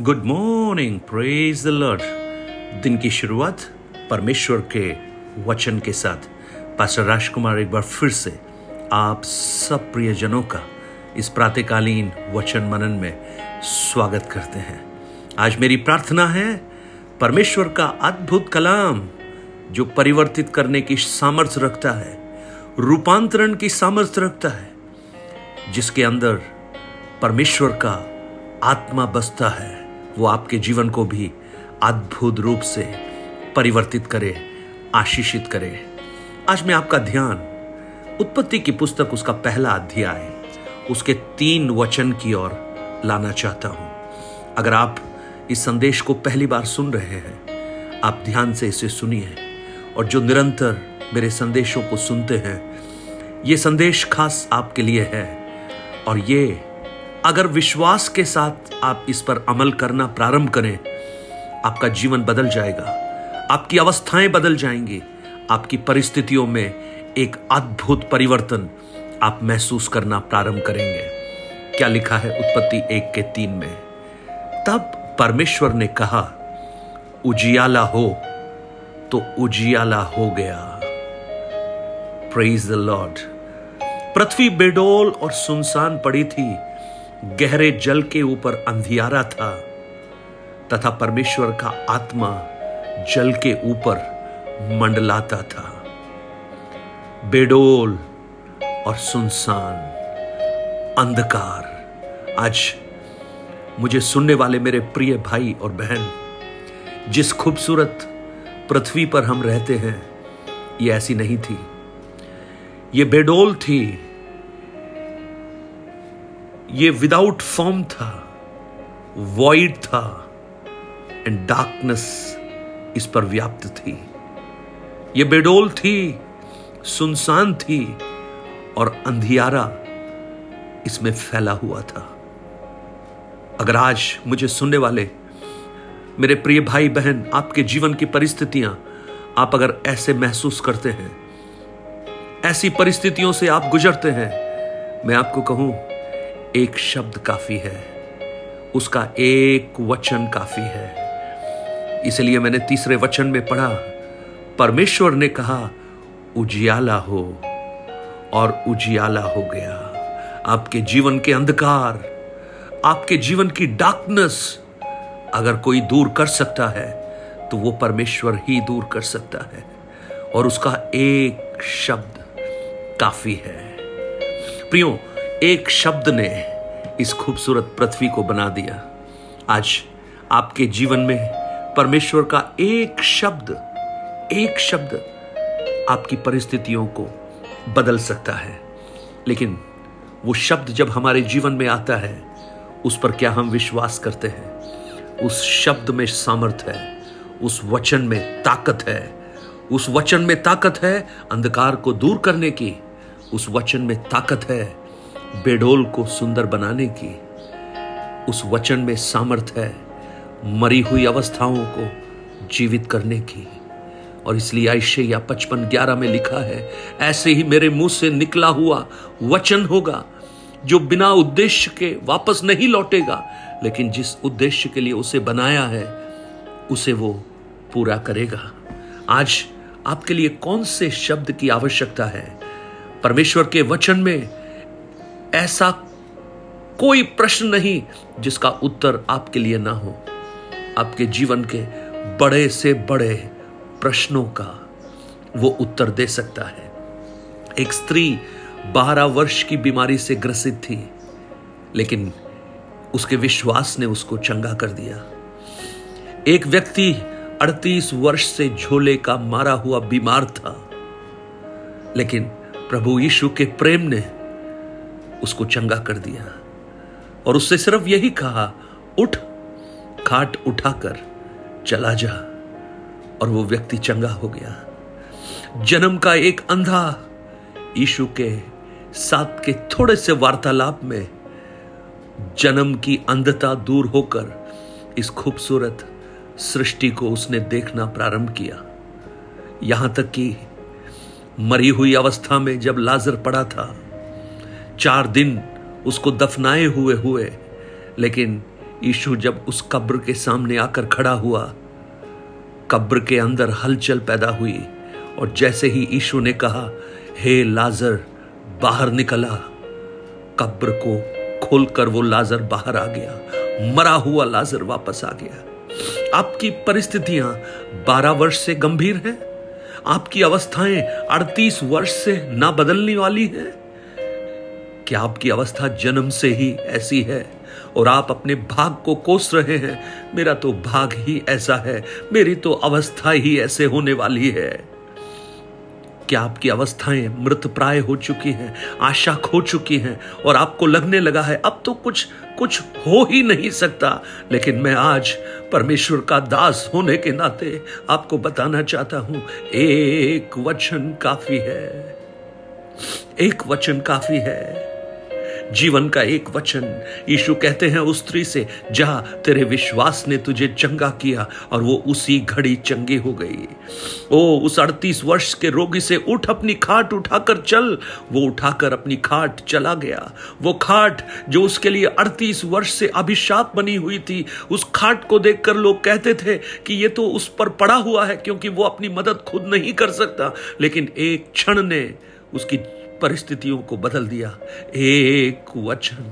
Good morning praise the lord दिन की शुरुआत परमेश्वर के वचन के साथ। पास्टर राजकुमार एक बार फिर से आप सब प्रियजनों का इस प्रातकालीन वचन मनन में स्वागत करते हैं। आज मेरी प्रार्थना है परमेश्वर का अद्भुत कलाम जो परिवर्तित करने की सामर्थ्य रखता है, रूपांतरण की सामर्थ्य रखता है, जिसके अंदर परमेश्वर का आत्मा बसता है। वो आपके जीवन को भी अद्भुत रूप से परिवर्तित करे, आशीषित करे। आज मैं आपका ध्यान उत्पत्ति की पुस्तक उसका पहला अध्याय, उसके तीन वचन की ओर लाना चाहता हूँ। अगर आप इस संदेश को पहली बार सुन रहे हैं, आप ध्यान से इसे सुनिए और जो निरंतर मेरे संदेशों को सुनते हैं, ये संदेश खास आपके लिए है और ये अगर विश्वास के साथ आप इस पर अमल करना प्रारंभ करें, आपका जीवन बदल जाएगा। आपकी अवस्थाएँ बदल जाएँगी। आपकी परिस्थितियों में एक अद्भुत परिवर्तन आप महसूस करना प्रारंभ करेंगे। क्या लिखा है उत्पत्ति एक के तीन में? तब परमेश्वर ने कहा, उजियाला हो तो उजियाला हो गया। प्रेज द लॉर्ड पृथ्वी बेडोल और सुनसान पड़ी थी। गहरे जल के ऊपर अंधियारा था, तथा परमेश्वर का आत्मा जल के ऊपर मंडलाता था। बेडोल और सुनसान, अंधकार। आज मुझे सुनने वाले मेरे प्रिय भाई और बहन, जिस खूबसूरत पृथ्वी पर हम रहते हैं, ये ऐसी नहीं थी। ये बेडोल थी ये विदाउट फॉर्म था वॉइड था एंड डार्कनेस इस पर व्याप्त थी। ये बेडोल थी, सुनसान थी, और अंधियारा इसमें फैला हुआ था। अगर आज मुझे सुनने वाले, मेरे प्रिय भाई बहन आपके जीवन की परिस्थितियाँ आप अगर ऐसे महसूस करते हैं, ऐसी परिस्थितियों से आप गुजरते हैं, मैं आपको कहूँ एक शब्द काफ़ी है। उसका एक वचन काफ़ी है। इसलिए मैंने तीसरे वचन में पढ़ा, परमेश्वर ने कहा, उजियाला हो और उजियाला हो गया। आपके जीवन के अंधकार, आपके जीवन की डार्कनेस अगर कोई दूर कर सकता है तो वो परमेश्वर ही दूर कर सकता है। और उसका एक शब्द काफ़ी है। प्रियो एक शब्द ने इस खूबसूरत पृथ्वी को बना दिया। आज आपके जीवन में परमेश्वर का एक शब्द एक शब्द आपकी परिस्थितियों को बदल सकता है। लेकिन वो शब्द जब हमारे जीवन में आता है, उस पर क्या हम विश्वास करते हैं? उस शब्द में सामर्थ है, उस वचन में ताकत है, उस वचन में ताकत है अंधकार को दूर करने की, उस वचन में ताकत है बेडोल को सुंदर बनाने की उस वचन में सामर्थ है, मरी हुई अवस्थाओं को जीवित करने की। और इसलिए ऐसे या पचपन ग्यारह में लिखा है, ऐसे ही मेरे मुँह से निकला हुआ वचन होगा, जो बिना उद्देश्य के वापस नहीं लौटेगा। लेकिन जिस उद्देश्य के लिए उसे बनाया है, उसे वो पूरा करेगा। आज आपके लिए कौन से शब्द की आवश्यकता है? परमेश्वर के वचन में ऐसा कोई प्रश्न नहीं जिसका उत्तर आपके लिए ना हो। आपके जीवन के बड़े से बड़े प्रश्नों का वो उत्तर दे सकता है। एक स्त्री बारह वर्ष की बीमारी से ग्रसित थी, लेकिन उसके विश्वास ने उसको चंगा कर दिया। एक व्यक्ति अड़तीस वर्ष से झोले का मारा हुआ बीमार था, लेकिन प्रभु यीशु के प्रेम ने उसको चंगा कर दिया और उससे सिर्फ़ यही कहा, उठ, खाट उठाकर चला जा। और वो व्यक्ति चंगा हो गया। जन्म का एक अंधा यीशु के साथ के थोड़े से वार्तालाप में जन्म की अंधता दूर होकर इस खूबसूरत सृष्टि को उसने देखना प्रारंभ किया। यहाँ तक कि मरी हुई अवस्था में जब लाजर पड़ा था चार दिन उसको दफनाए हुए हुए, लेकिन यीशु जब उस कब्र के सामने आकर खड़ा हुआ, कब्र के अंदर हलचल पैदा हुई और जैसे ही यीशु ने कहा, हे लाजर, बाहर निकला। कब्र को खोलकर वो लाजर बाहर आ गया, मरा हुआ लाजर वापस आ गया। आपकी परिस्थितियाँ 12 वर्ष से गंभीर हैं? आपकी अवस्थाएँ 38 वर्ष से ना बदलने वाली हैं? क्या आपकी अवस्था जन्म से ही ऐसी है और आप अपने भाग को कोस रहे हैं। मेरा तो भाग ही ऐसा है। मेरी तो अवस्था ही ऐसे होने वाली है। क्या आपकी अवस्थाएँ मृत प्राय हो चुकी हैं, आशा खो चुकी हैं और आपको लगने लगा है, अब तो कुछ कुछ हो ही नहीं सकता। लेकिन मैं आज परमेश्वर का दास होने के नाते आपको बताना चाहता हूँ, एक वचन काफ़ी है। एक वचन काफ़ी है। जीवन का एक वचन। यीशु कहते हैं उस स्त्री से, जा, तेरे विश्वास ने तुझे चंगा किया और वो उसी घड़ी चंगी हो गई। ओ, उस अड़तीस वर्ष के रोगी से उठ अपनी खाट उठाकर चल। वो उठाकर अपनी खाट चला गया। वो खाट जो उसके लिए अड़तीस वर्ष से अभिशाप बनी हुई थी, उस खाट को देखकर लोग कहते थे कि ये तो उस पर पड़ा हुआ है क्योंकि वो अपनी मदद खुद नहीं कर सकता। लेकिन एक क्षण ने उसकी परिस्थितियों को बदल दिया। एक वचन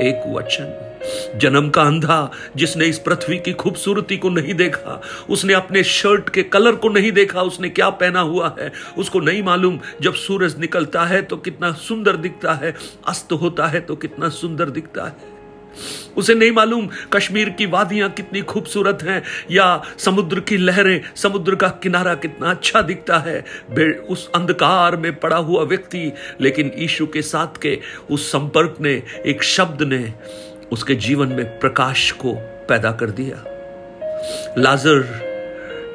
एक वचन। जन्म का अंधा जिसने इस पृथ्वी की खूबसूरती को नहीं देखा, उसने अपने शर्ट के कलर को नहीं देखा, उसने क्या पहना हुआ है, उसको नहीं मालूम। जब सूरज निकलता है तो कितना सुंदर दिखता है, अस्त होता है तो कितना सुंदर दिखता है। उसे नहीं मालूम कश्मीर की वादियाँ कितनी खूबसूरत हैं या समुद्र की लहरें, समुद्र का किनारा कितना अच्छा दिखता है। उस अंधकार में पड़ा हुआ व्यक्ति, लेकिन ईशु के साथ के उस संपर्क ने, एक शब्द ने उसके जीवन में प्रकाश को पैदा कर दिया। लाजर,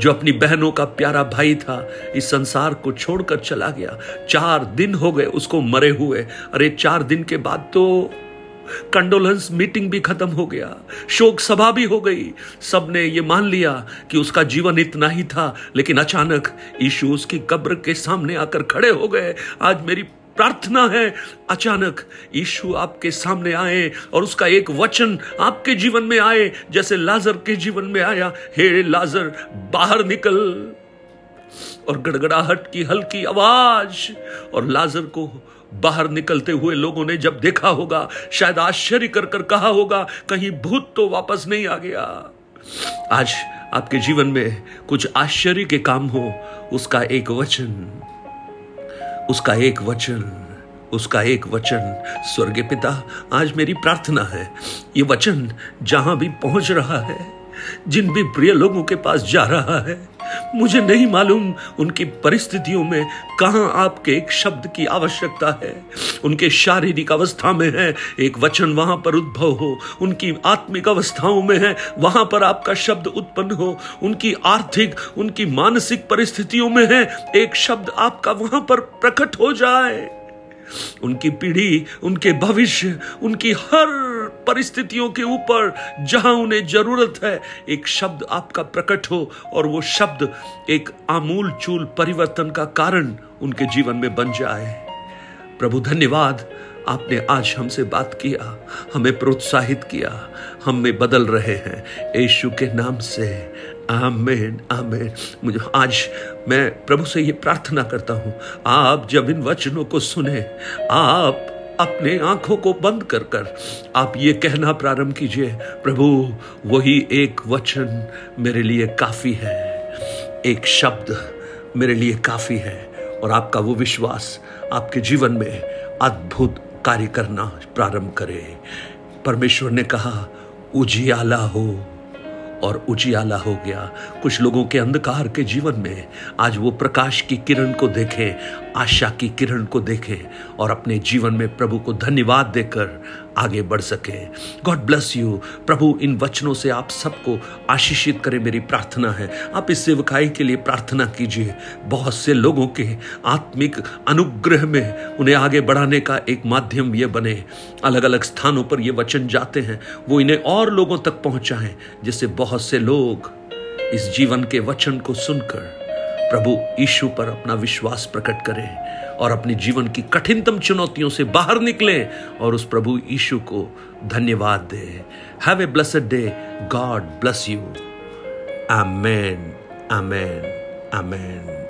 जो अपनी बहनों का प्यारा भाई था, इस संसार को छोड़कर चला गया। चार दिन हो गए उसको मरे हुए। अरे, चार दिन के बाद तो कंडोलेंस मीटिंग भी खत्म हो गया। शोक सभा भी हो गई। सबने ये मान लिया कि उसका जीवन इतना ही था, लेकिन अचानक यीशु उसकी कब्र के सामने आकर खड़े हो गए। आज मेरी प्रार्थना है, अचानक यीशु आपके सामने आए और उसका एक वचन आपके जीवन में आए, जैसे लाजर के जीवन में आया, हे लाजर, बाहर निकल। और गड़गड़ाहट की हल्की आवाज़ और लाजर को बाहर निकलते हुए लोगों ने जब देखा होगा, शायद आश्चर्य कर कर कहा होगा, कहीं भूत तो वापस नहीं आ गया। आज आपके जीवन में कुछ आश्चर्य के काम हो, उसका एक वचन, उसका एक वचन, उसका एक वचन। स्वर्ग पिता, आज मेरी प्रार्थना है, ये वचन जहाँ भी पहुँच रहा है, जिन भी प्रिय लोगों के पास जा रहा है मुझे नहीं मालूम उनकी परिस्थितियों में कहा आपके एक शब्द की आवश्यकता है। उनके शारीरिक अवस्था में है, एक वचन वहाँ पर उद्भव हो। उनकी आत्मिक अवस्थाओं में है, वहाँ पर आपका शब्द उत्पन्न हो। उनकी आर्थिक, उनकी मानसिक परिस्थितियों में है, एक शब्द आपका वहाँ पर प्रकट हो जाए। उनकी पीढ़ी, उनके भविष्य, उनकी हर परिस्थितियों के ऊपर जहाँ उन्हें ज़रूरत है, एक शब्द आपका प्रकट हो और वो शब्द एक आमूल चूल परिवर्तन का कारण उनके जीवन में बन जाए। प्रभु, धन्यवाद, आपने आज हमसे बात किया, हमें प्रोत्साहित किया, हम में बदल रहे हैं, यीशु के नाम से। आमेन आमेन। मुझे आज मैं प्रभु से ये प्रार्थना करता हूँ, आप जब इन वचनों को सुने, आप अपने आँखों को बंद कर कर आप ये कहना प्रारंभ कीजिए, प्रभु, वही एक वचन मेरे लिए काफ़ी है। एक शब्द मेरे लिए काफ़ी है और आपका वो विश्वास आपके जीवन में अद्भुत कार्य करना प्रारंभ करे। परमेश्वर ने कहा, उजियाला हो और उजियाला हो गया। कुछ लोगों के अंधकार के जीवन में आज वो प्रकाश की किरण को देखें आशा की किरण को देखें और अपने जीवन में प्रभु को धन्यवाद देकर आगे बढ़ सके। गॉड ब्लेस यू प्रभु, इन वचनों से आप सबको आशीषित करें मेरी प्रार्थना है। आप इस सेवकाई के लिए प्रार्थना कीजिए। बहुत से लोगों के आत्मिक अनुग्रह में उन्हें आगे बढ़ाने का एक माध्यम ये बने। अलग अलग स्थानों पर ये वचन जाते हैं। वो इन्हें और लोगों तक पहुंचाएँ, जिससे बहुत से लोग इस जीवन के वचन को सुनकर प्रभु यीशु पर अपना विश्वास प्रकट करें और अपने जीवन की कठिनतम चुनौतियों से बाहर निकलें और उस प्रभु यीशु को धन्यवाद दें। Have a blessed day God bless you amen amen amen